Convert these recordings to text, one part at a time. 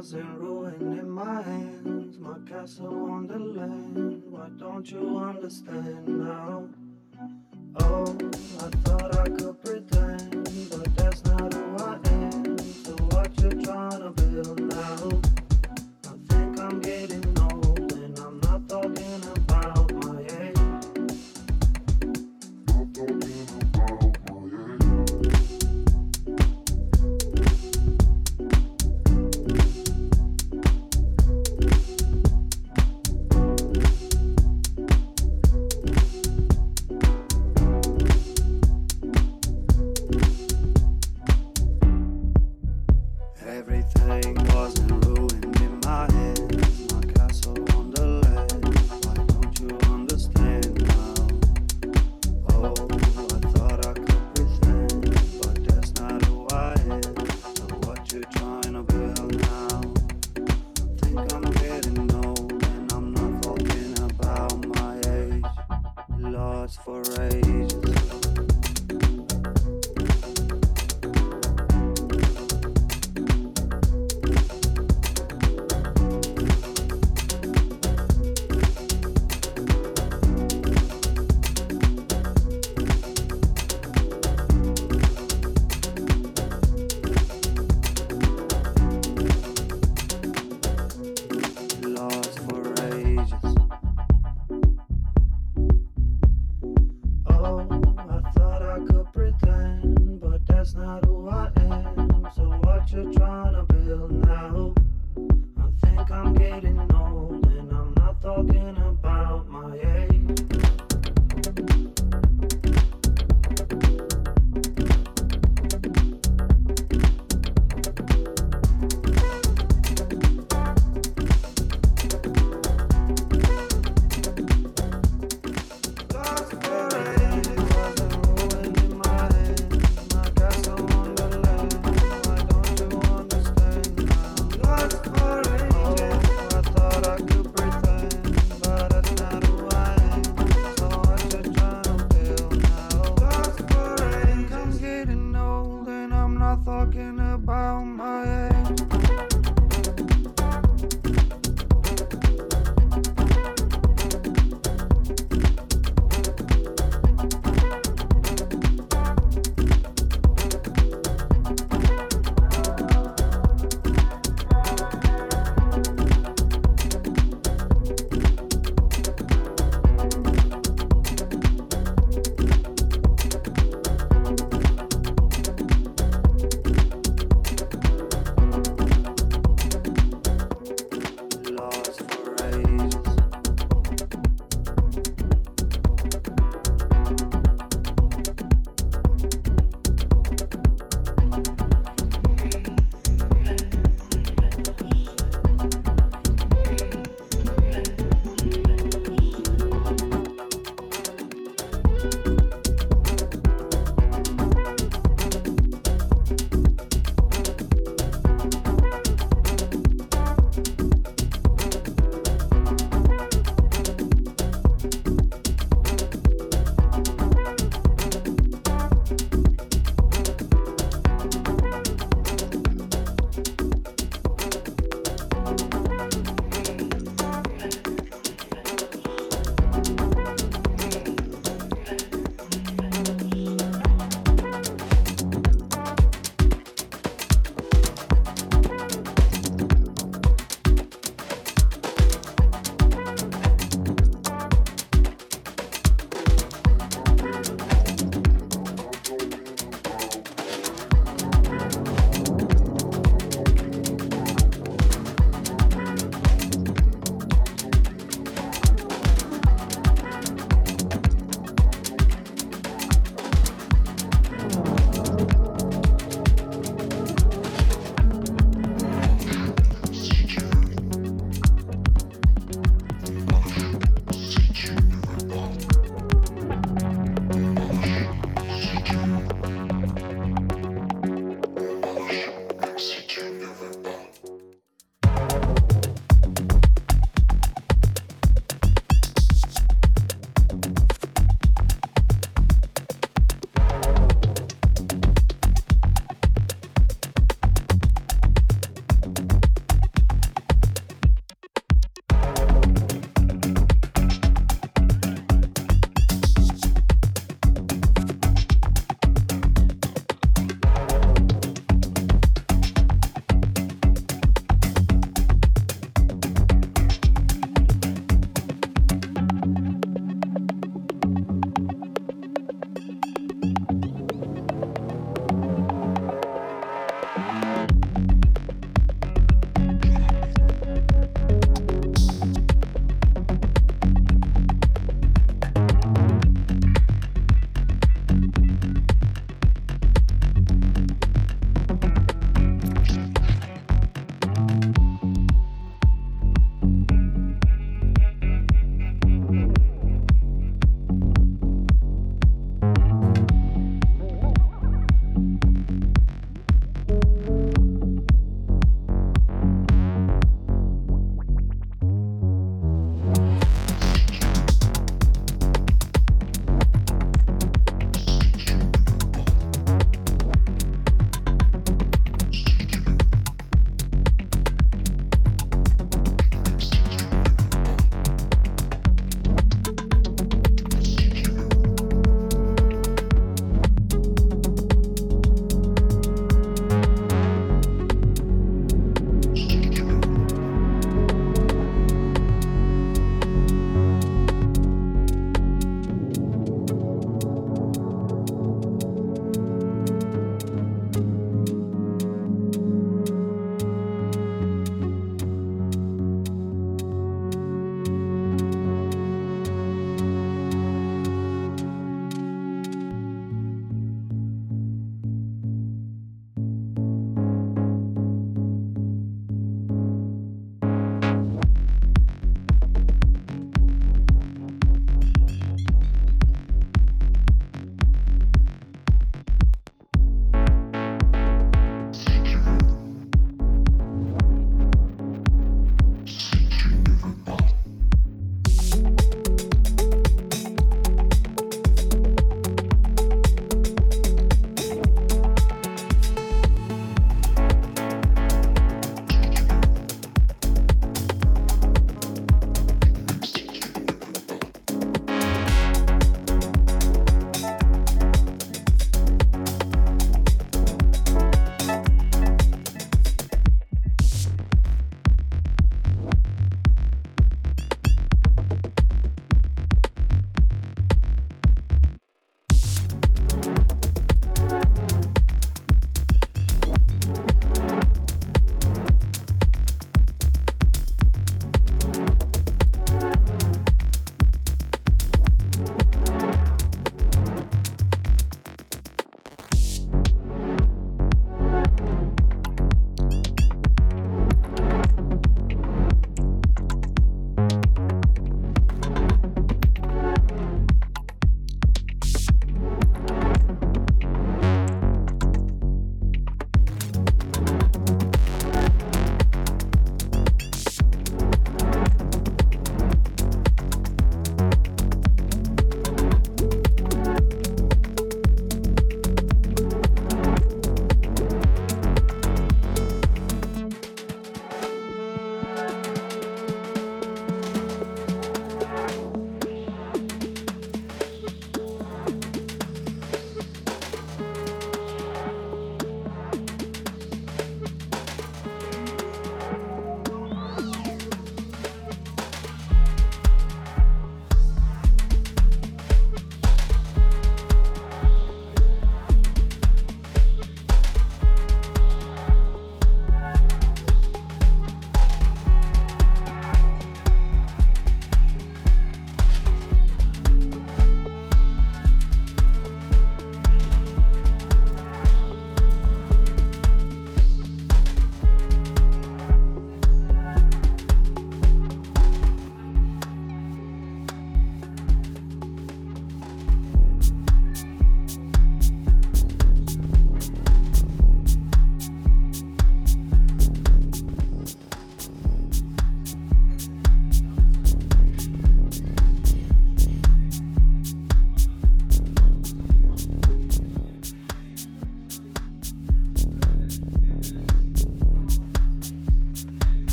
shards and ruin in my hands My castle on the land Why don't you understand now?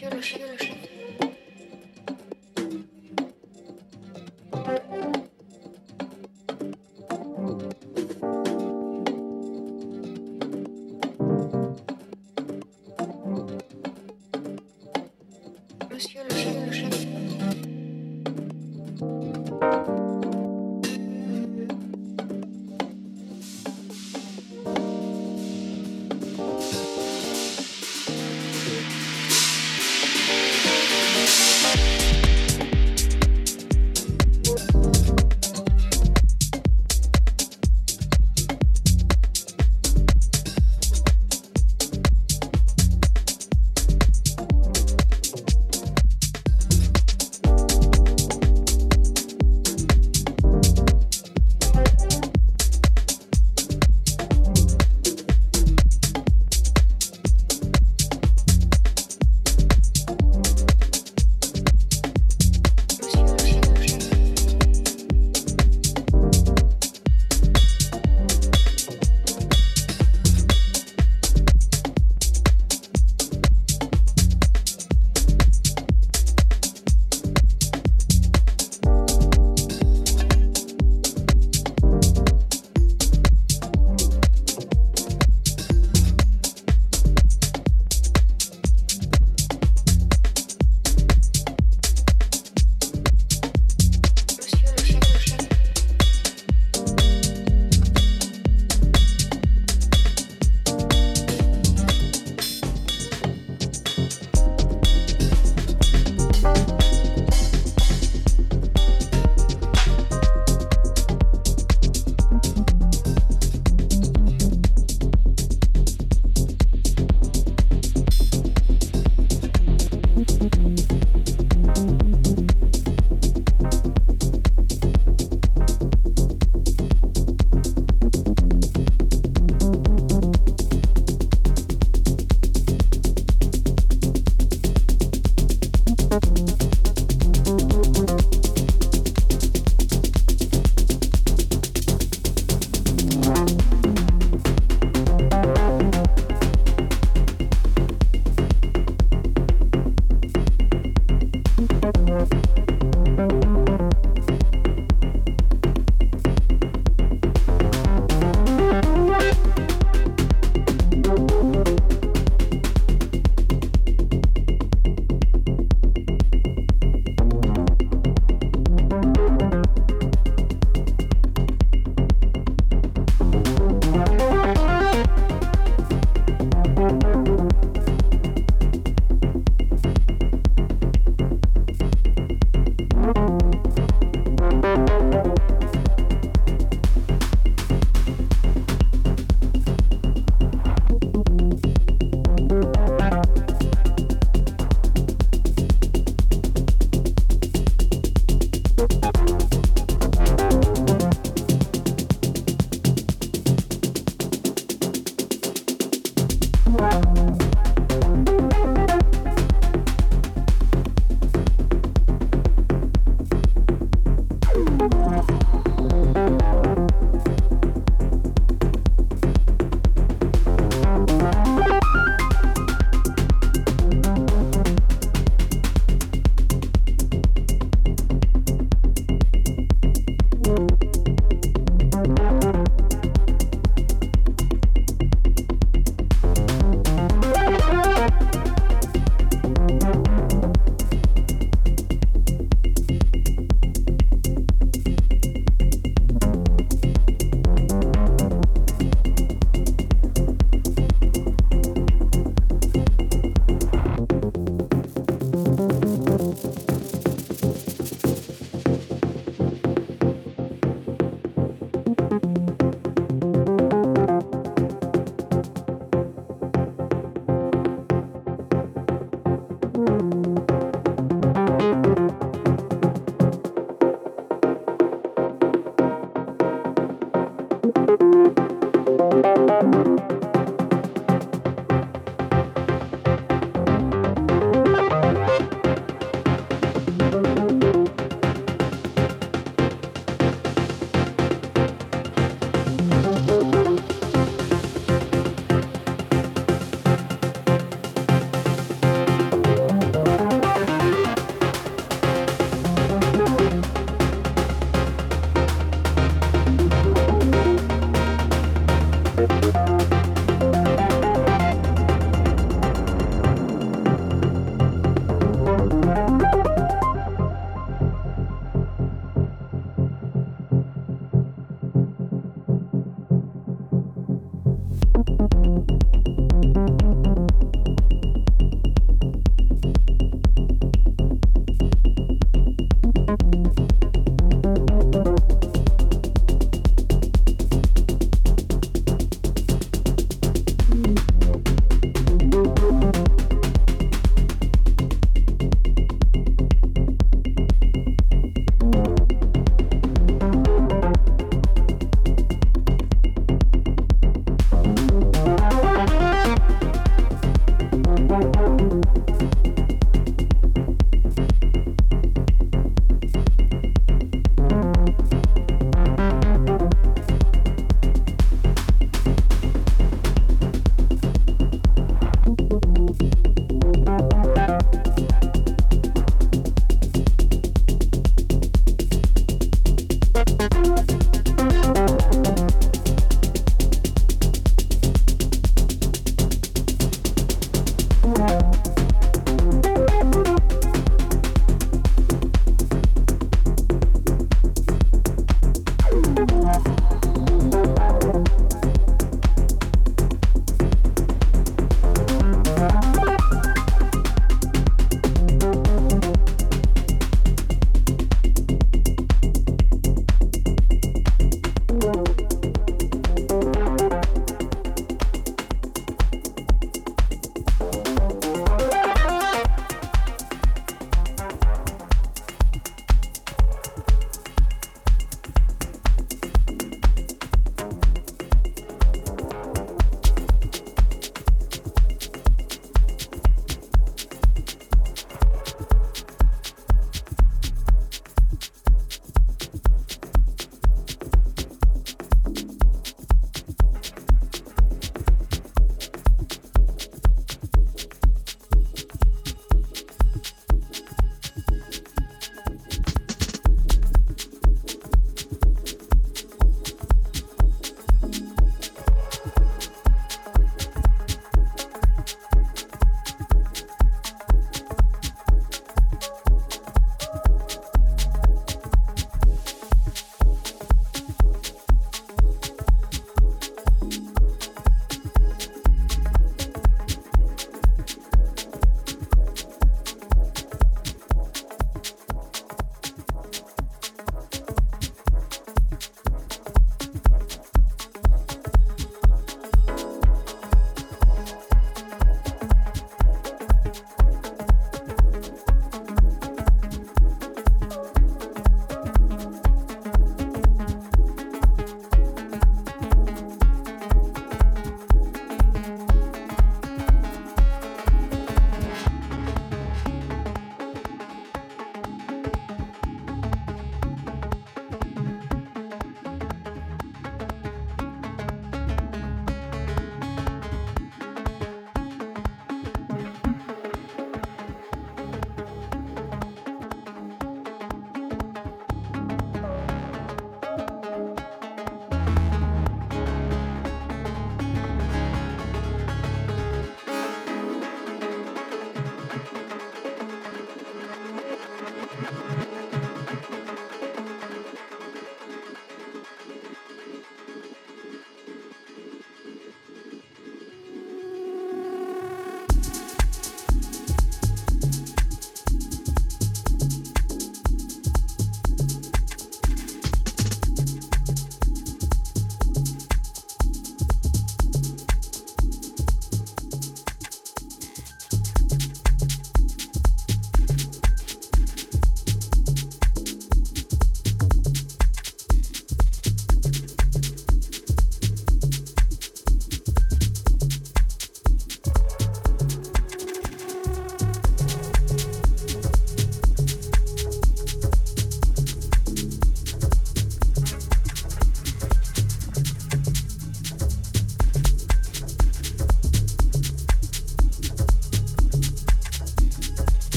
Yürüyüş, yürüyüş, yürüyüş.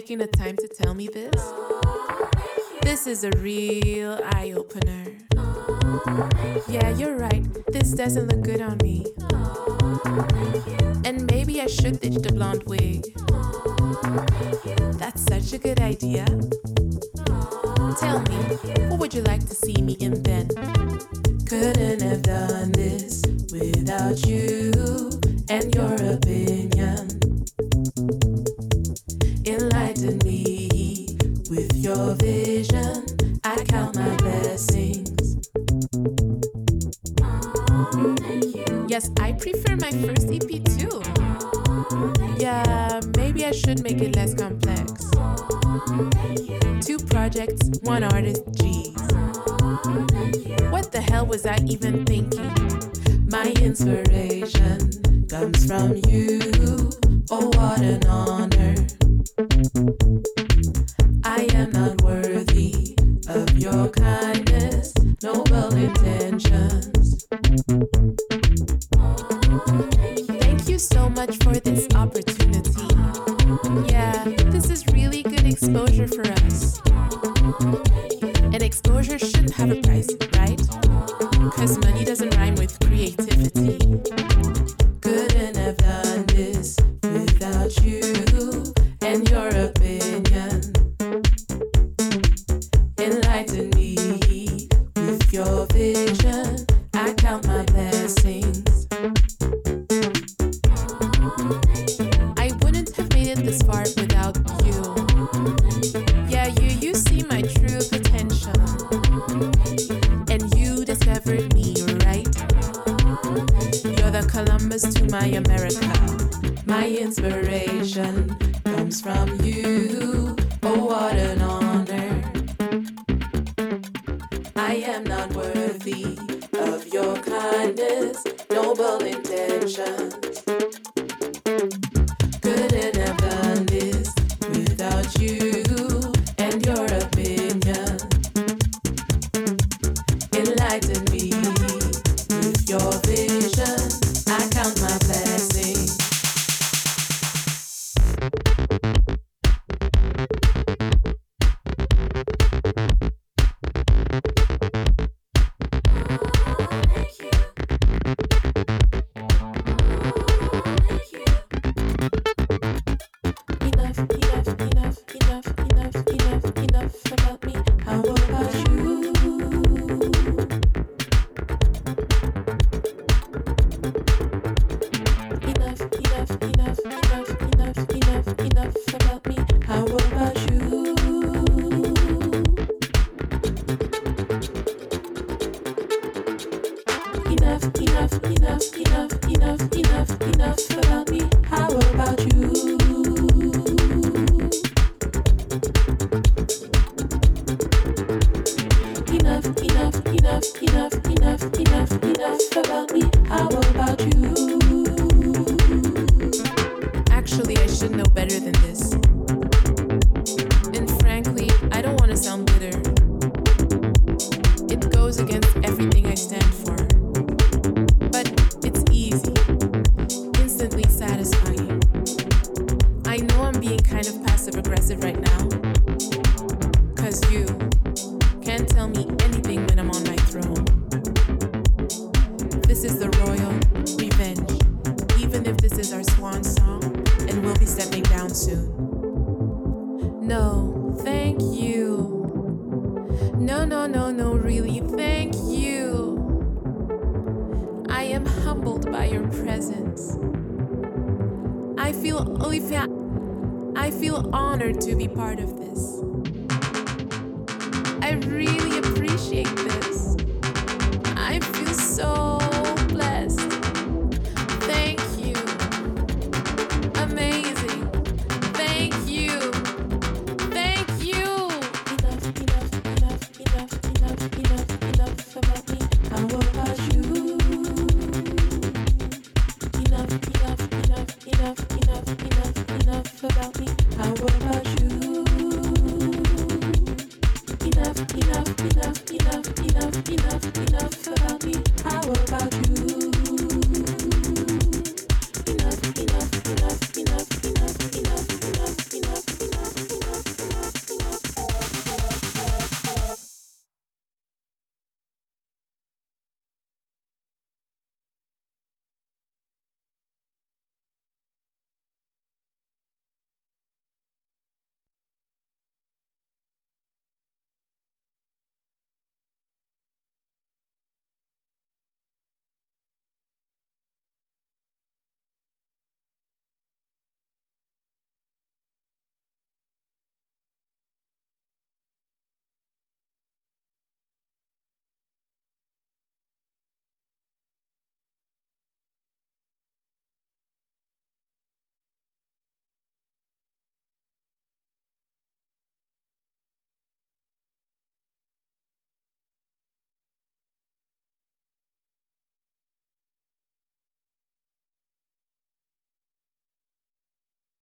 taking the time to tell me this. This is a real eye opener. Yeah, you're right. This doesn't look